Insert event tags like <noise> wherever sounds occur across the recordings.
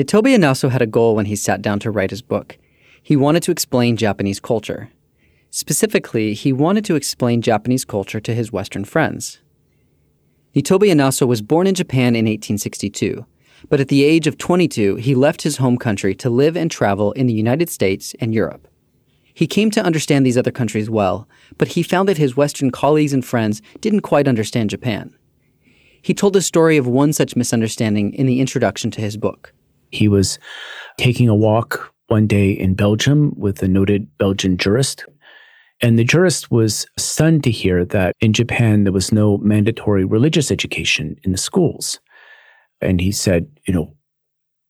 Nitobe Inazō had a goal when he sat down to write his book. He wanted to explain Japanese culture. Specifically, he wanted to explain Japanese culture to his Western friends. Nitobe Inazō was born in Japan in 1862, but at the age of 22, he left his home country to live and travel in the United States and Europe. He came to understand these other countries well, but he found that his Western colleagues and friends didn't quite understand Japan. He told the story of one such misunderstanding in the introduction to his book. He was taking a walk one day in Belgium with a noted Belgian jurist. And the jurist was stunned to hear that in Japan there was no mandatory religious education in the schools. And he said, you know,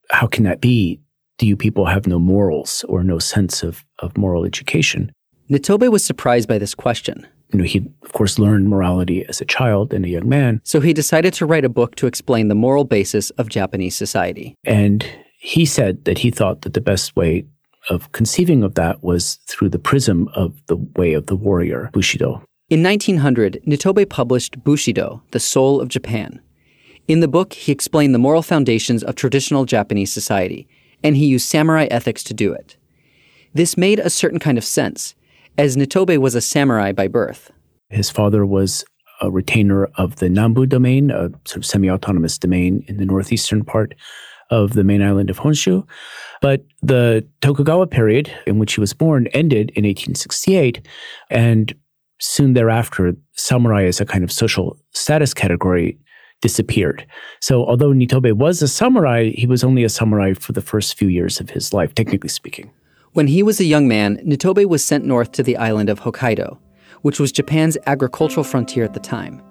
how can that be? Do you people have no morals or no sense of, of moral education? Nitobe was surprised by this question. You know, he of course learned morality as a child and a young man. So he decided to write a book to explain the moral basis of Japanese society. And he said that he thought that the best way of conceiving of that was through the prism of the way of the warrior, Bushido. In 1900, Nitobe published Bushido, The Soul of Japan. In the book, he explained the moral foundations of traditional Japanese society, and he used samurai ethics to do it. This made a certain kind of sense, as Nitobe was a samurai by birth. His father was a retainer of the Nambu domain, a sort of semi autonomous domain in the northeastern part of the main island of Honshu. But the Tokugawa period in which he was born ended in 1868. And soon thereafter, samurai as a kind of social status category disappeared. So although Nitobe was a samurai, he was only a samurai for the first few years of his life, technically speaking. When he was a young man, Nitobe was sent north to the island of Hokkaido, which was Japan's agricultural frontier at the time.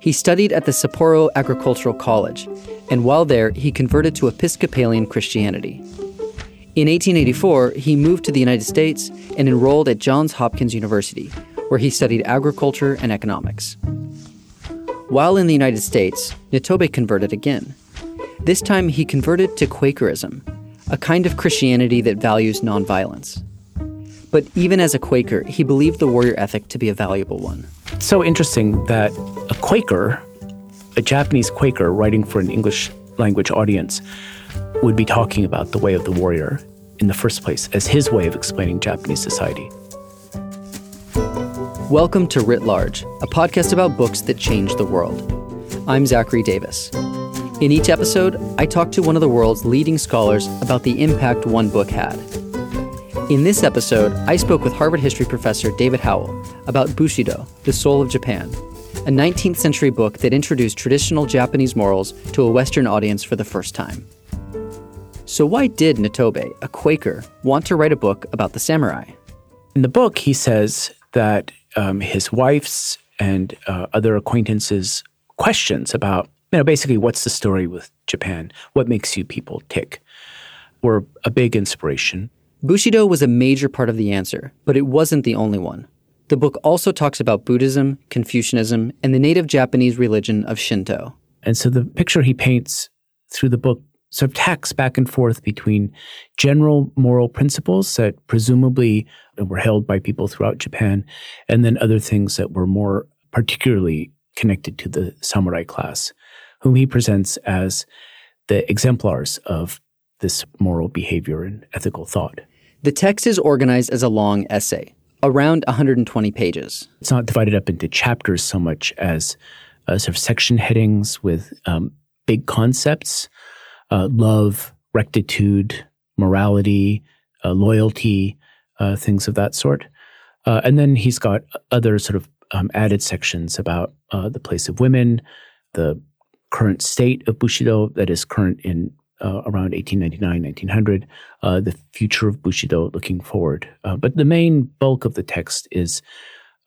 He studied at the Sapporo Agricultural College, and while there, he converted to Episcopalian Christianity. In 1884, he moved to the United States and enrolled at Johns Hopkins University, where he studied agriculture and economics. While in the United States, Nitobe converted again. This time, he converted to Quakerism, a kind of Christianity that values nonviolence. But even as a Quaker, he believed the warrior ethic to be a valuable one. It's so interesting that a Quaker, a Japanese Quaker writing for an English language audience, would be talking about the way of the warrior in the first place as his way of explaining Japanese society. Welcome to Writ Large, a podcast about books that change the world. I'm Zachary Davis. In each episode, I talk to one of the world's leading scholars about the impact one book had. In this episode, I spoke with Harvard history professor David Howell about Bushido, The Soul of Japan, a 19th century book that introduced traditional Japanese morals to a Western audience for the first time. So, why did Nitobe, a Quaker, want to write a book about the samurai? In the book, he says that um, his wife's and uh, other acquaintances' questions about, you know, basically what's the story with Japan, what makes you people tick, were a big inspiration. Bushido was a major part of the answer, but it wasn't the only one. The book also talks about Buddhism, Confucianism, and the native Japanese religion of Shinto. And so the picture he paints through the book sort of tacks back and forth between general moral principles that presumably were held by people throughout Japan, and then other things that were more particularly connected to the samurai class, whom he presents as the exemplars of this moral behavior and ethical thought. The text is organized as a long essay, around 120 pages. It's not divided up into chapters so much as uh, sort of section headings with um, big concepts uh, love, rectitude, morality, uh, loyalty, uh, things of that sort. Uh, and then he's got other sort of um, added sections about uh, the place of women, the current state of Bushido that is current in uh, around 1899, 1900, uh, the future of Bushido looking forward. Uh, but the main bulk of the text is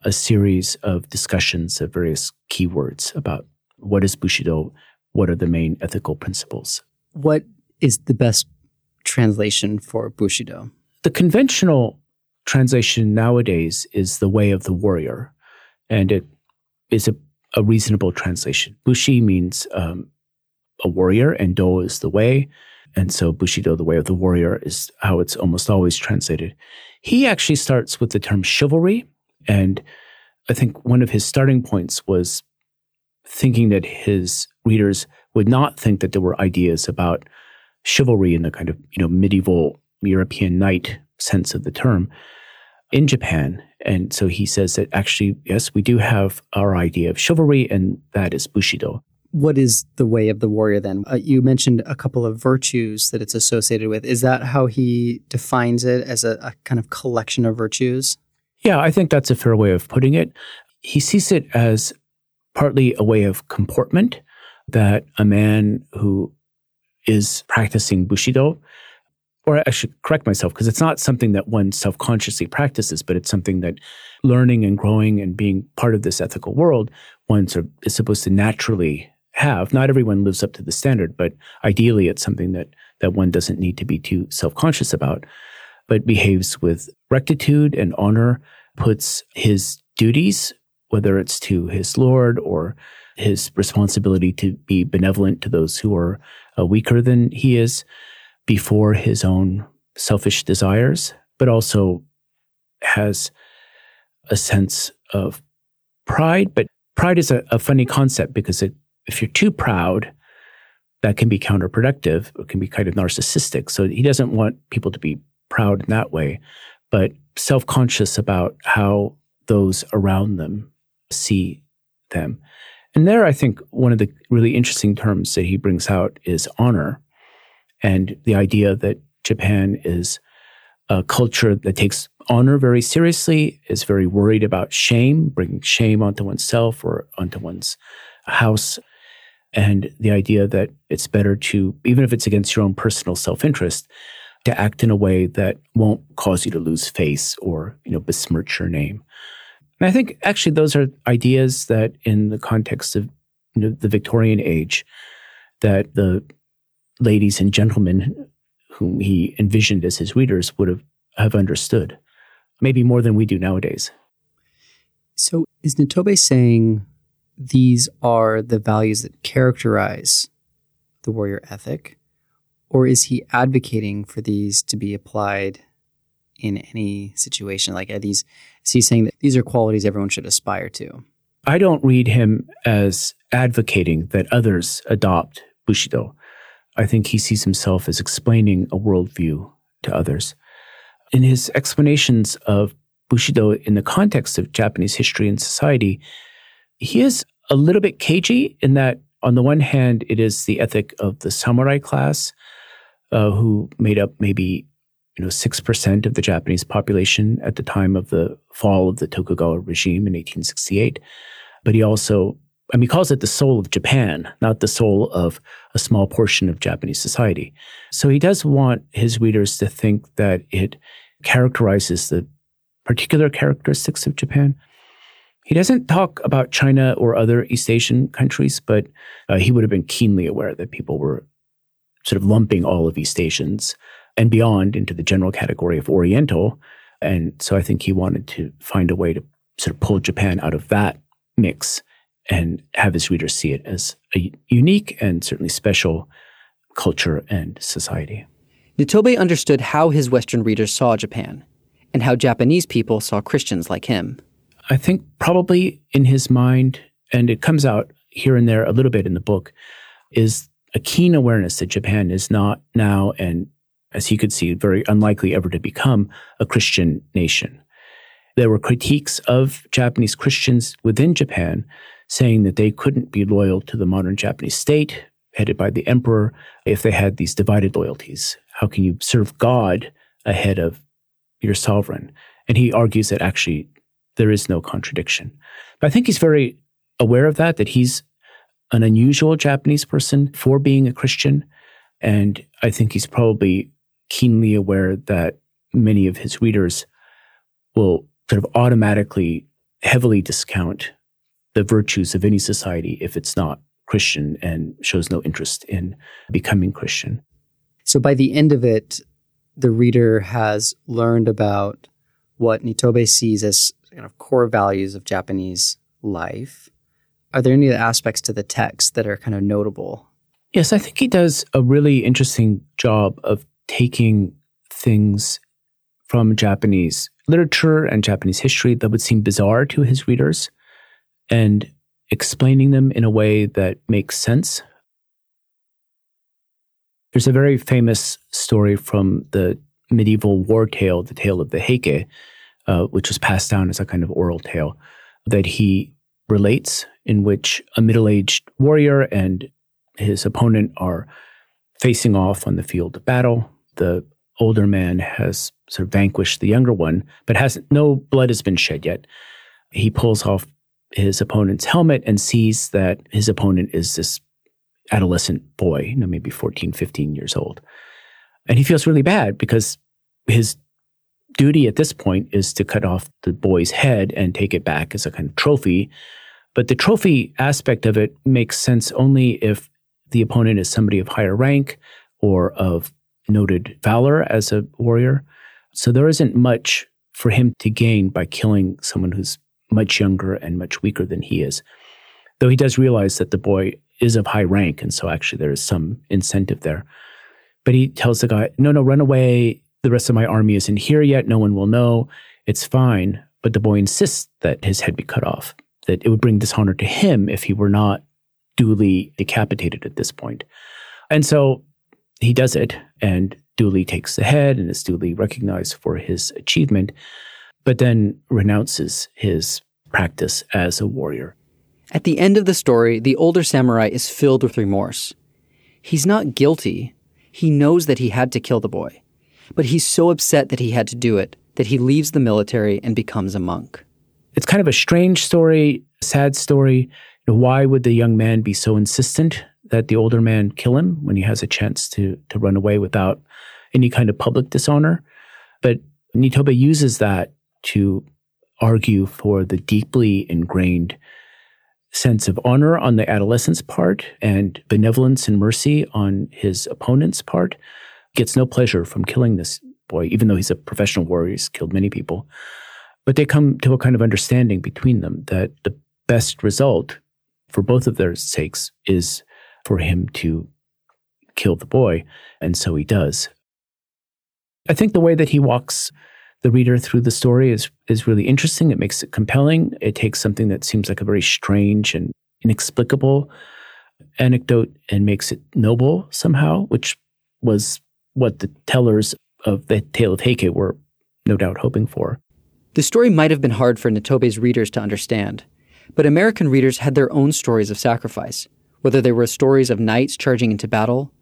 a series of discussions of various keywords about what is Bushido, what are the main ethical principles. What is the best translation for Bushido? The conventional translation nowadays is the way of the warrior, and it is a, a reasonable translation. Bushi means um, a warrior, and Do is the way. And so Bushido, the way of the warrior, is how it's almost always translated. He actually starts with the term chivalry. And I think one of his starting points was thinking that his readers would not think that there were ideas about chivalry in the kind of you know medieval European knight sense of the term in Japan. And so he says that actually, yes, we do have our idea of chivalry, and that is Bushido. What is the way of the warrior then? Uh, you mentioned a couple of virtues that it's associated with. Is that how he defines it as a, a kind of collection of virtues? Yeah, I think that's a fair way of putting it. He sees it as partly a way of comportment that a man who is practicing Bushido or I should correct myself because it's not something that one self consciously practices, but it's something that learning and growing and being part of this ethical world, one sort of is supposed to naturally have. Not everyone lives up to the standard, but ideally it's something that, that one doesn't need to be too self conscious about, but behaves with rectitude and honor, puts his duties, whether it's to his Lord or his responsibility to be benevolent to those who are uh, weaker than he is, before his own selfish desires, but also has a sense of pride. But pride is a, a funny concept because it, if you're too proud, that can be counterproductive. It can be kind of narcissistic. So he doesn't want people to be proud in that way, but self conscious about how those around them see them. And there, I think one of the really interesting terms that he brings out is honor and the idea that Japan is a culture that takes honor very seriously, is very worried about shame, bringing shame onto oneself or onto one's house. And the idea that it's better to, even if it's against your own personal self interest, to act in a way that won't cause you to lose face or, you know, besmirch your name. And I think actually those are ideas that in the context of you know, the Victorian age, that the ladies and gentlemen whom he envisioned as his readers would have, have understood, maybe more than we do nowadays. So, is Nitobe saying these are the values that characterize the warrior ethic? Or is he advocating for these to be applied in any situation? Like, are these, is he saying that these are qualities everyone should aspire to? I don't read him as advocating that others adopt Bushido. I think he sees himself as explaining a worldview to others. In his explanations of Bushido in the context of Japanese history and society, he is a little bit cagey in that, on the one hand, it is the ethic of the samurai class, uh, who made up maybe you know six percent of the Japanese population at the time of the fall of the Tokugawa regime in 1868. But he also Mean, he calls it the soul of Japan, not the soul of a small portion of Japanese society. So he does want his readers to think that it characterizes the particular characteristics of Japan. He doesn't talk about China or other East Asian countries, but uh, he would have been keenly aware that people were sort of lumping all of East Asians and beyond into the general category of Oriental. And so I think he wanted to find a way to sort of pull Japan out of that mix and have his readers see it as a unique and certainly special culture and society. Nitobe understood how his Western readers saw Japan and how Japanese people saw Christians like him. I think probably in his mind, and it comes out here and there a little bit in the book, is a keen awareness that Japan is not now and as he could see, very unlikely ever to become a Christian nation. There were critiques of Japanese Christians within Japan saying that they couldn't be loyal to the modern Japanese state, headed by the emperor, if they had these divided loyalties. How can you serve God ahead of your sovereign? And he argues that actually there is no contradiction. But I think he's very aware of that, that he's an unusual Japanese person for being a Christian. And I think he's probably keenly aware that many of his readers will sort of automatically heavily discount the virtues of any society if it's not Christian and shows no interest in becoming Christian. So by the end of it, the reader has learned about what Nitobe sees as kind of core values of Japanese life. Are there any aspects to the text that are kind of notable? Yes, I think he does a really interesting job of taking things from Japanese literature and Japanese history that would seem bizarre to his readers and explaining them in a way that makes sense. There's a very famous story from the medieval war tale, the tale of the Heike, uh, which was passed down as a kind of oral tale that he relates, in which a middle aged warrior and his opponent are facing off on the field of battle. The older man has sort of vanquished the younger one, but has no blood has been shed yet. He pulls off his opponent's helmet and sees that his opponent is this adolescent boy, you know, maybe 14, 15 years old. And he feels really bad because his duty at this point is to cut off the boy's head and take it back as a kind of trophy. But the trophy aspect of it makes sense only if the opponent is somebody of higher rank or of noted valor as a warrior. So there isn't much for him to gain by killing someone who's much younger and much weaker than he is. Though he does realize that the boy is of high rank, and so actually there is some incentive there. But he tells the guy, No, no, run away. The rest of my army isn't here yet. No one will know. It's fine. But the boy insists that his head be cut off, that it would bring dishonor to him if he were not duly decapitated at this point. And so he does it and duly takes the head and is duly recognized for his achievement, but then renounces his practice as a warrior. At the end of the story, the older samurai is filled with remorse. He's not guilty. He knows that he had to kill the boy. But he's so upset that he had to do it that he leaves the military and becomes a monk. It's kind of a strange story, sad story. Why would the young man be so insistent that the older man kill him when he has a chance to to run away without any kind of public dishonor. But Nitobe uses that to argue for the deeply ingrained sense of honor on the adolescent's part and benevolence and mercy on his opponent's part. Gets no pleasure from killing this boy, even though he's a professional warrior, he's killed many people. But they come to a kind of understanding between them that the best result for both of their sakes is for him to kill the boy. And so he does. I think the way that he walks the reader through the story is, is really interesting. It makes it compelling. It takes something that seems like a very strange and inexplicable anecdote and makes it noble somehow, which was what the tellers of the Tale of Heike were no doubt hoping for. The story might have been hard for Nitobe's readers to understand, but American readers had their own stories of sacrifice, whether they were stories of knights charging into battle,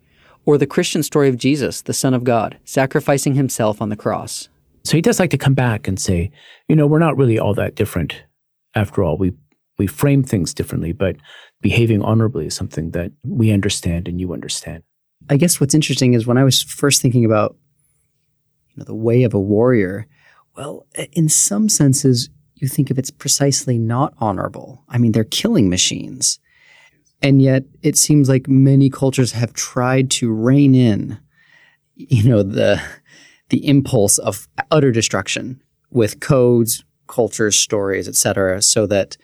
or the Christian story of Jesus, the Son of God, sacrificing himself on the cross. So he does like to come back and say, you know, we're not really all that different after all. We we frame things differently, but behaving honorably is something that we understand and you understand. I guess what's interesting is when I was first thinking about you know the way of a warrior, well, in some senses you think of it's precisely not honorable. I mean, they're killing machines. And yet it seems like many cultures have tried to rein in, you know, the, the impulse of utter destruction with codes, cultures, stories, etc., so that,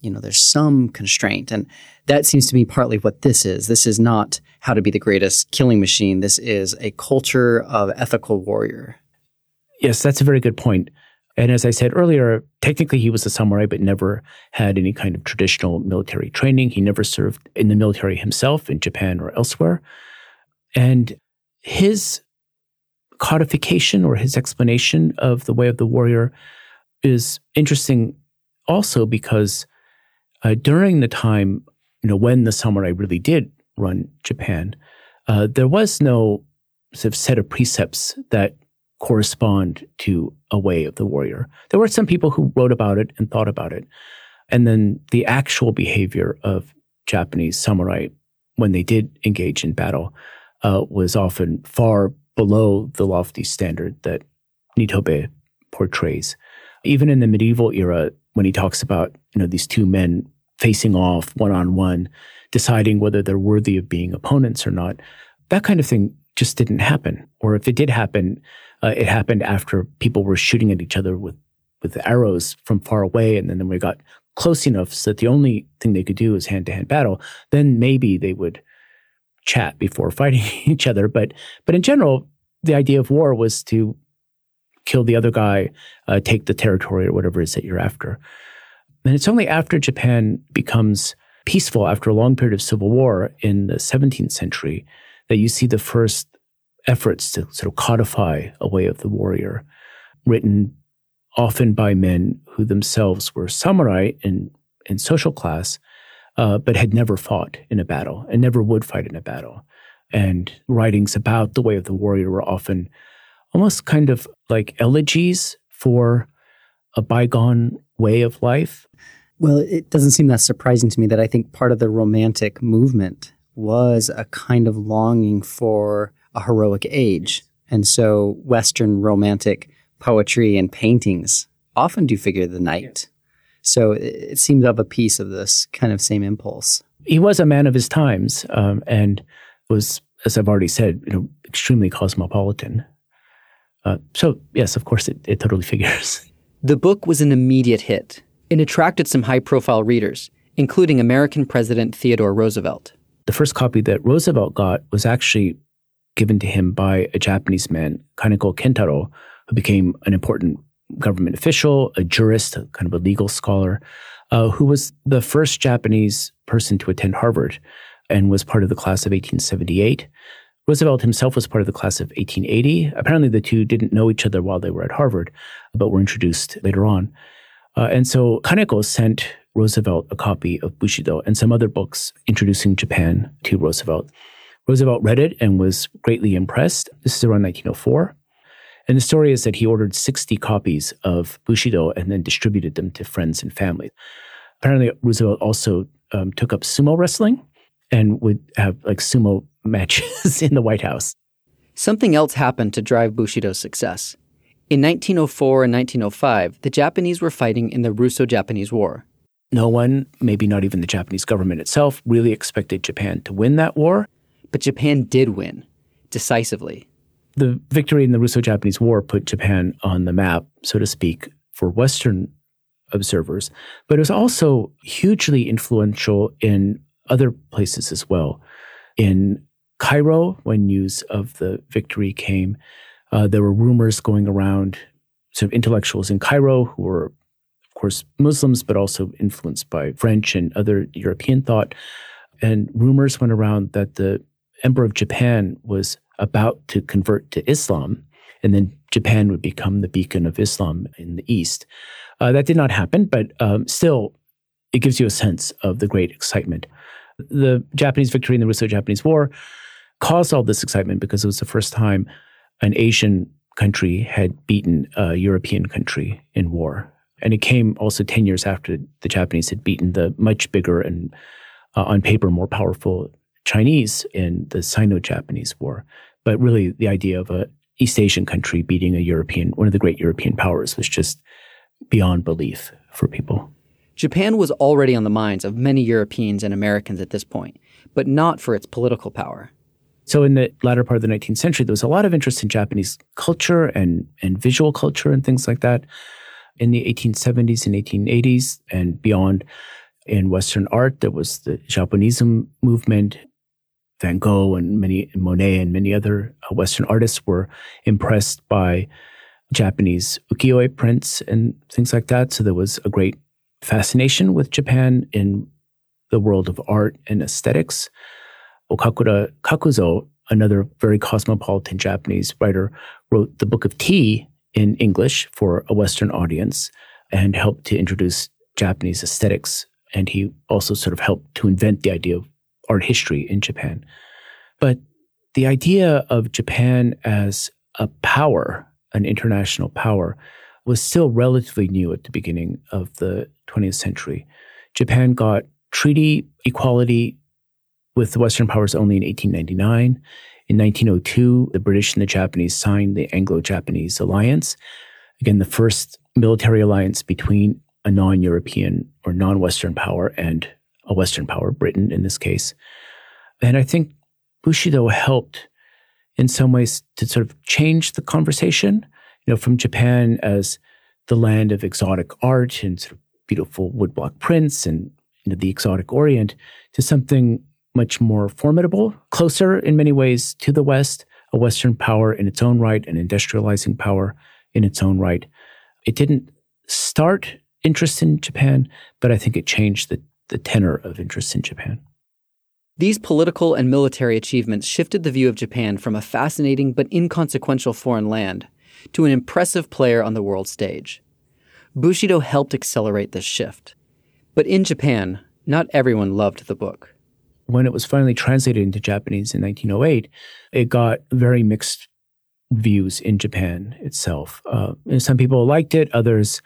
you know, there's some constraint. And that seems to be partly what this is. This is not how to be the greatest killing machine. This is a culture of ethical warrior. Yes, that's a very good point. And as I said earlier, technically he was a samurai, but never had any kind of traditional military training. He never served in the military himself in Japan or elsewhere. And his codification or his explanation of the way of the warrior is interesting also because uh, during the time, you know, when the samurai really did run Japan, uh, there was no sort of set of precepts that correspond to a way of the warrior. There were some people who wrote about it and thought about it. And then the actual behavior of Japanese samurai when they did engage in battle uh, was often far below the lofty standard that Nitobe portrays. Even in the medieval era, when he talks about you know these two men facing off one on one, deciding whether they're worthy of being opponents or not, that kind of thing just didn't happen. Or if it did happen, uh, it happened after people were shooting at each other with with arrows from far away, and then, then we got close enough so that the only thing they could do was hand to hand battle. Then maybe they would chat before fighting <laughs> each other. But but in general, the idea of war was to kill the other guy, uh, take the territory or whatever it is that you're after. And it's only after Japan becomes peaceful after a long period of civil war in the 17th century that you see the first efforts to sort of codify a way of the warrior, written often by men who themselves were samurai in, in social class, uh, but had never fought in a battle and never would fight in a battle. And writings about the way of the warrior were often almost kind of like elegies for a bygone way of life. Well, it doesn't seem that surprising to me that I think part of the romantic movement was a kind of longing for a heroic age. And so Western romantic poetry and paintings often do figure the knight. So it seems of a piece of this kind of same impulse. He was a man of his times um, and was, as I've already said, you know, extremely cosmopolitan. Uh, so yes, of course, it, it totally <laughs> figures. The book was an immediate hit. It attracted some high profile readers, including American President Theodore Roosevelt. The first copy that Roosevelt got was actually given to him by a Japanese man, Kaneko Kentaro, who became an important government official, a jurist, kind of a legal scholar, uh, who was the first Japanese person to attend Harvard and was part of the class of 1878. Roosevelt himself was part of the class of 1880. Apparently, the two didn't know each other while they were at Harvard, but were introduced later on. Uh, and so Kaneko sent Roosevelt a copy of Bushido and some other books introducing Japan to Roosevelt. Roosevelt read it and was greatly impressed. This is around 1904. And the story is that he ordered 60 copies of Bushido and then distributed them to friends and family. Apparently, Roosevelt also um, took up sumo wrestling and would have like sumo <laughs> matches in the White House. Something else happened to drive Bushido's success. In 1904 and 1905, the Japanese were fighting in the Russo Japanese War. No one, maybe not even the Japanese government itself, really expected Japan to win that war. But Japan did win, decisively. The victory in the Russo Japanese War put Japan on the map, so to speak, for Western observers, but it was also hugely influential in other places as well. In Cairo, when news of the victory came, uh, there were rumors going around, sort of intellectuals in Cairo who were, of course, Muslims, but also influenced by French and other European thought. And rumors went around that the Emperor of Japan was about to convert to Islam, and then Japan would become the beacon of Islam in the East. Uh, that did not happen, but um, still, it gives you a sense of the great excitement. The Japanese victory in the Russo Japanese War caused all this excitement because it was the first time an Asian country had beaten a European country in war. And it came also 10 years after the Japanese had beaten the much bigger and uh, on paper more powerful Chinese in the Sino-Japanese War. But really, the idea of a East Asian country beating a European, one of the great European powers, was just beyond belief for people. Japan was already on the minds of many Europeans and Americans at this point, but not for its political power. So, in the latter part of the 19th century, there was a lot of interest in Japanese culture and, and visual culture and things like that. In the 1870s and 1880s and beyond, in Western art, there was the Japonism movement. Van Gogh and many Monet and many other uh, Western artists were impressed by Japanese ukiyo-e prints and things like that. So there was a great fascination with Japan in the world of art and aesthetics. Okakura Kakuzo, another very cosmopolitan Japanese writer, wrote the Book of Tea in English for a Western audience and helped to introduce Japanese aesthetics. And he also sort of helped to invent the idea of art history in Japan. But the idea of Japan as a power, an international power, was still relatively new at the beginning of the 20th century. Japan got treaty equality with the Western powers only in 1899. In 1902, the British and the Japanese signed the Anglo Japanese Alliance. Again, the first military alliance between a non European or non Western power and a Western power, Britain in this case. And I think Bushido helped in some ways to sort of change the conversation, you know, from Japan as the land of exotic art and sort of beautiful woodblock prints and you know, the exotic Orient to something much more formidable, closer in many ways to the West, a Western power in its own right, an industrializing power in its own right. It didn't start interest in Japan, but I think it changed the, the tenor of interest in Japan. These political and military achievements shifted the view of Japan from a fascinating but inconsequential foreign land to an impressive player on the world stage. Bushido helped accelerate this shift. But in Japan, not everyone loved the book. When it was finally translated into Japanese in 1908, it got very mixed views in Japan itself. Uh, some people liked it, others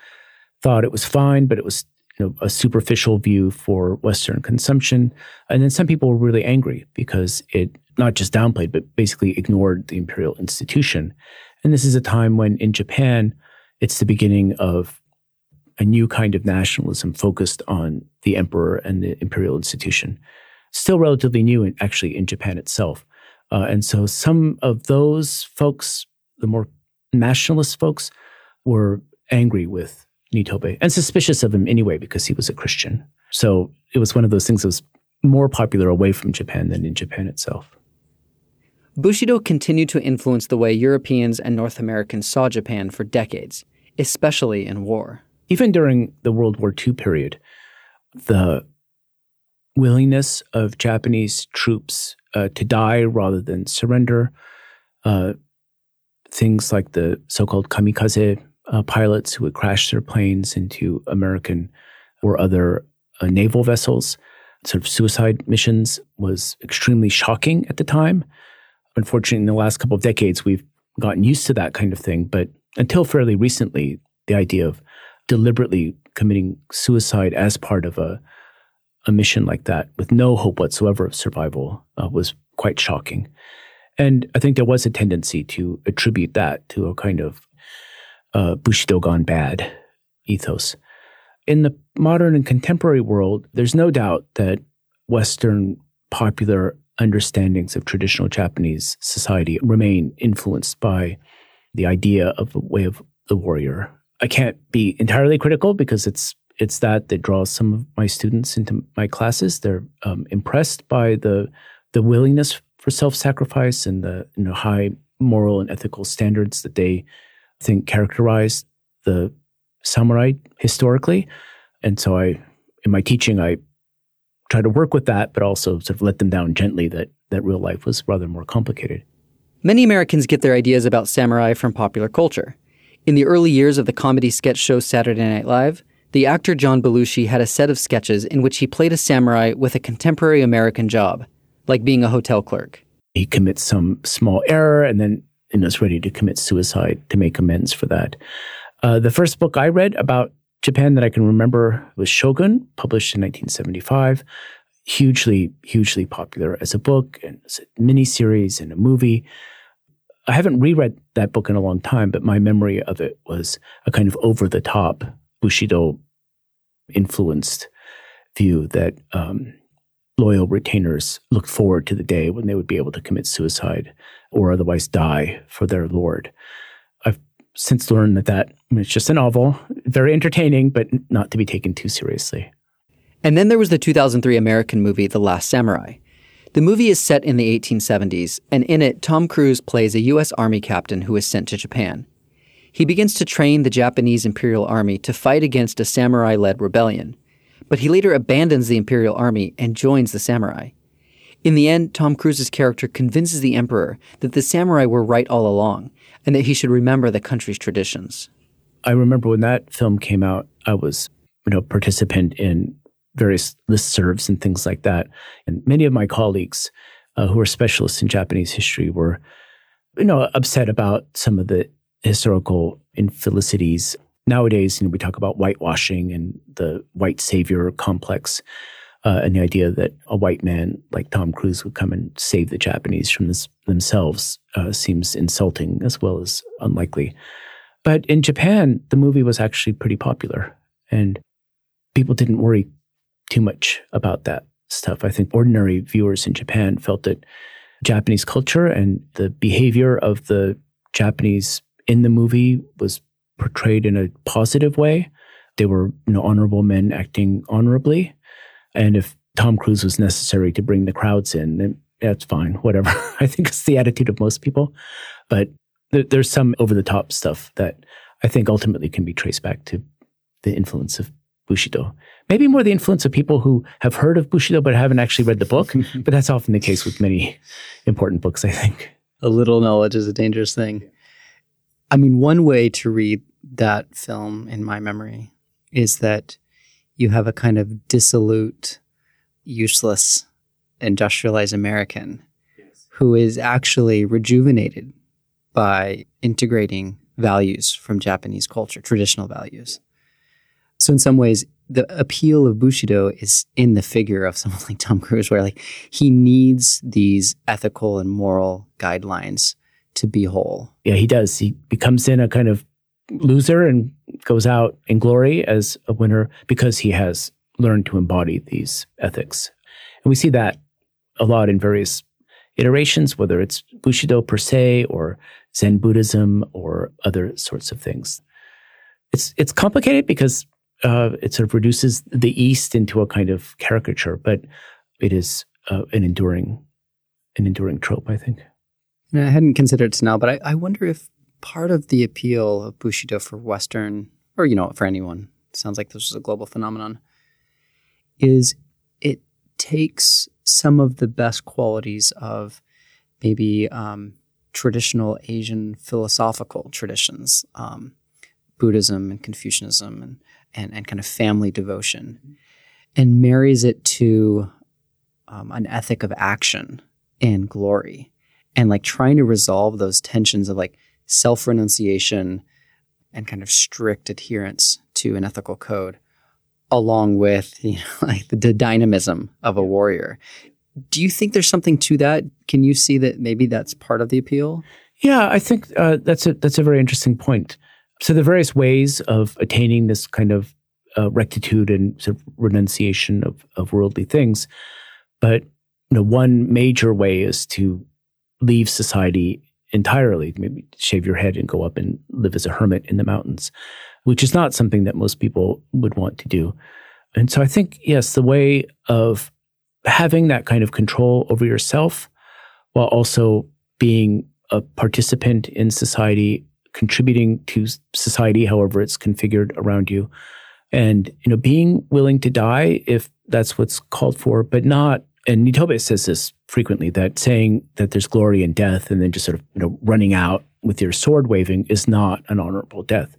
thought it was fine, but it was you know, a superficial view for Western consumption. And then some people were really angry because it not just downplayed, but basically ignored the imperial institution. And this is a time when in Japan, it's the beginning of a new kind of nationalism focused on the emperor and the imperial institution. Still relatively new, in, actually, in Japan itself. Uh, and so some of those folks, the more nationalist folks, were angry with Nitobe and suspicious of him anyway because he was a Christian. So it was one of those things that was more popular away from Japan than in Japan itself. Bushido continued to influence the way Europeans and North Americans saw Japan for decades, especially in war. Even during the World War II period, the willingness of Japanese troops uh, to die rather than surrender, uh, things like the so called kamikaze uh, pilots who would crash their planes into American or other uh, naval vessels, sort of suicide missions, was extremely shocking at the time. Unfortunately, in the last couple of decades, we've gotten used to that kind of thing. But until fairly recently, the idea of deliberately committing suicide as part of a, a mission like that with no hope whatsoever of survival uh, was quite shocking. And I think there was a tendency to attribute that to a kind of uh, Bushido gone bad ethos. In the modern and contemporary world, there's no doubt that Western popular understandings of traditional Japanese society remain influenced by the idea of the way of the warrior. I can't be entirely critical because it's it's that that draws some of my students into my classes. They're um, impressed by the the willingness for self sacrifice and the you know, high moral and ethical standards that they think characterize the samurai historically. And so I, in my teaching, I try to work with that, but also sort of let them down gently that, that real life was rather more complicated. Many Americans get their ideas about samurai from popular culture. In the early years of the comedy sketch show Saturday Night Live, the actor John Belushi had a set of sketches in which he played a samurai with a contemporary American job, like being a hotel clerk. He commits some small error and then and is ready to commit suicide to make amends for that. Uh, the first book I read about Japan that I can remember was Shogun, published in 1975. Hugely, hugely popular as a book and as a miniseries and a movie. I haven't reread that book in a long time, but my memory of it was a kind of over the top Bushido influenced view that um, loyal retainers looked forward to the day when they would be able to commit suicide or otherwise die for their lord. I've since learned that that I mean, it's just a novel, very entertaining, but not to be taken too seriously. And then there was the 2003 American movie The Last Samurai. The movie is set in the 1870s, and in it, Tom Cruise plays a U.S. Army captain who is sent to Japan. He begins to train the Japanese Imperial Army to fight against a samurai led rebellion, but he later abandons the Imperial Army and joins the samurai. In the end, Tom Cruise's character convinces the Emperor that the samurai were right all along and that he should remember the country's traditions. I remember when that film came out, I was, you know, participant in various listservs and things like that. And many of my colleagues uh, who are specialists in Japanese history were, you know, upset about some of the historical infelicities. Nowadays, you know, we talk about whitewashing and the white savior complex uh, and the idea that a white man like Tom Cruise would come and save the Japanese from this themselves uh, seems insulting as well as unlikely. But in Japan, the movie was actually pretty popular, and people didn't worry too much about that stuff. I think ordinary viewers in Japan felt that Japanese culture and the behavior of the Japanese in the movie was portrayed in a positive way. They were you know, honorable men acting honorably. And if Tom Cruise was necessary to bring the crowds in, then that's fine, whatever. <laughs> I think it's the attitude of most people. But there's some over the top stuff that I think ultimately can be traced back to the influence of Bushido. Maybe more the influence of people who have heard of Bushido but haven't actually read the book. <laughs> but that's often the case with many important books, I think. A little knowledge is a dangerous thing. I mean, one way to read that film in my memory is that you have a kind of dissolute, useless, industrialized American who is actually rejuvenated by integrating values from Japanese culture, traditional values. So in some ways, the appeal of Bushido is in the figure of <laughs> someone like Tom Cruise, where like he needs these ethical and moral guidelines to be whole. Yeah, he does. He becomes in a kind of loser and goes out in glory as a winner because he has learned to embody these ethics. And we see that a lot in various iterations, whether it's Bushido per se or Zen Buddhism or other sorts of things. It's it's complicated because uh, it sort of reduces the East into a kind of caricature, but it is uh, an enduring an enduring trope, I think. I hadn't considered it now, but I, I wonder if part of the appeal of Bushido for Western, or you know, for anyone, sounds like this is a global phenomenon, is it takes some of the best qualities of maybe um, traditional Asian philosophical traditions, um, Buddhism and Confucianism, and, and, and kind of family devotion, and marries it to um, an ethic of action and glory, and like trying to resolve those tensions of like self renunciation and kind of strict adherence to an ethical code along with you know, <laughs> like the dynamism of a warrior. Do you think there's something to that? Can you see that maybe that's part of the appeal? Yeah, I think uh, that's a that's a very interesting point. So the various ways of attaining this kind of uh, rectitude and sort of renunciation of, of worldly things, but you know, one major way is to leave society entirely, maybe shave your head and go up and live as a hermit in the mountains, which is not something that most people would want to do. And so I think, yes, the way of having that kind of control over yourself while also being a participant in society, contributing to society, however it's configured around you, and you know, being willing to die if that's what's called for, but not and Nitobe says this frequently that saying that there's glory in death and then just sort of you know running out with your sword waving is not an honorable death.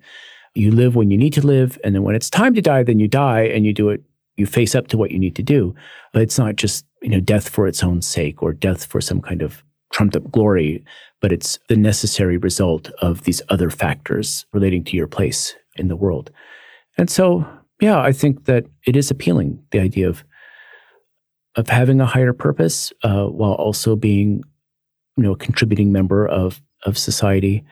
You live when you need to live, and then when it's time to die, then you die and you do it. You face up to what you need to do, but it's not just you know death for its own sake or death for some kind of trumped up glory, but it's the necessary result of these other factors relating to your place in the world. And so, yeah, I think that it is appealing the idea of of having a higher purpose uh, while also being, you know, a contributing member of of society,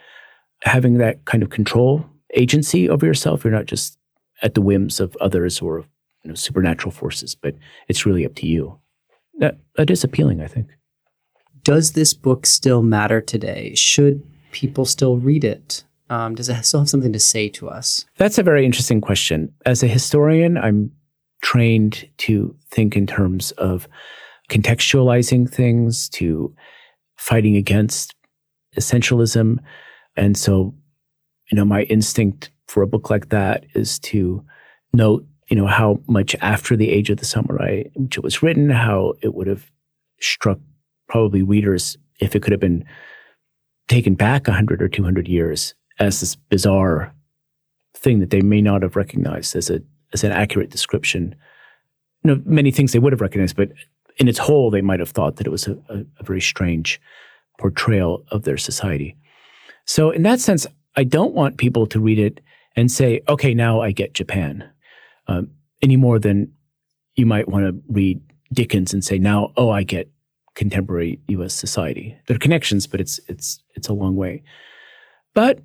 having that kind of control agency over yourself. You're not just at the whims of others or you know, supernatural forces, but it's really up to you. That that is appealing, I think. Does this book still matter today? Should people still read it? Um, does it still have something to say to us? That's a very interesting question. As a historian, I'm trained to think in terms of contextualizing things, to fighting against essentialism. And so, you know, my instinct for a book like that is to note, you know, how much after the age of the samurai, which it was written, how it would have struck probably readers if it could have been taken back 100 or 200 years as this bizarre thing that they may not have recognized as a as an accurate description. You know, many things they would have recognized, but in its whole, they might have thought that it was a, a, a very strange portrayal of their society. So, in that sense, I don't want people to read it and say, okay, now I get Japan, um, any more than you might want to read Dickens and say, now, oh, I get contemporary U.S. society. There are connections, but it's it's it's a long way. But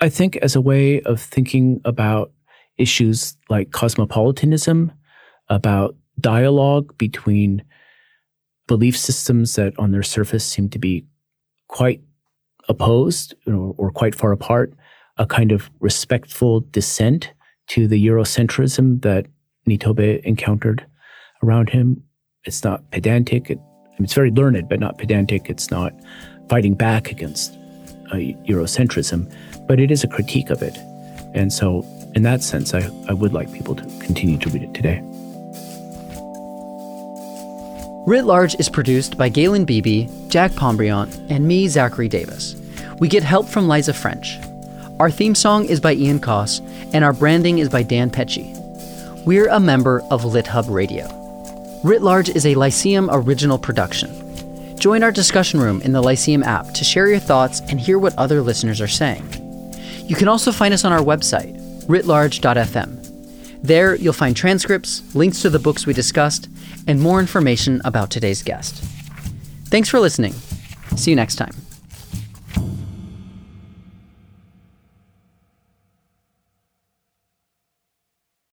I think as a way of thinking about issues like cosmopolitanism, about dialogue between belief systems that on their surface seem to be quite opposed or, or quite far apart, a kind of respectful dissent to the Eurocentrism that Nitobe encountered around him. It's not pedantic. It, it's very learned, but not pedantic. It's not fighting back against uh, Eurocentrism, but it is a critique of it. And so in that sense, I, I would like people to continue to read it today. Writ Large is produced by Galen Beebe, Jack Pombriant, and me, Zachary Davis. We get help from Liza French. Our theme song is by Ian Koss, and our branding is by Dan Pecci. We're a member of LitHub Radio. Writ Large is a Lyceum original production. Join our discussion room in the Lyceum app to share your thoughts and hear what other listeners are saying. You can also find us on our website, writlarge.fm. There, you'll find transcripts, links to the books we discussed, and more information about today's guest. Thanks for listening. See you next time.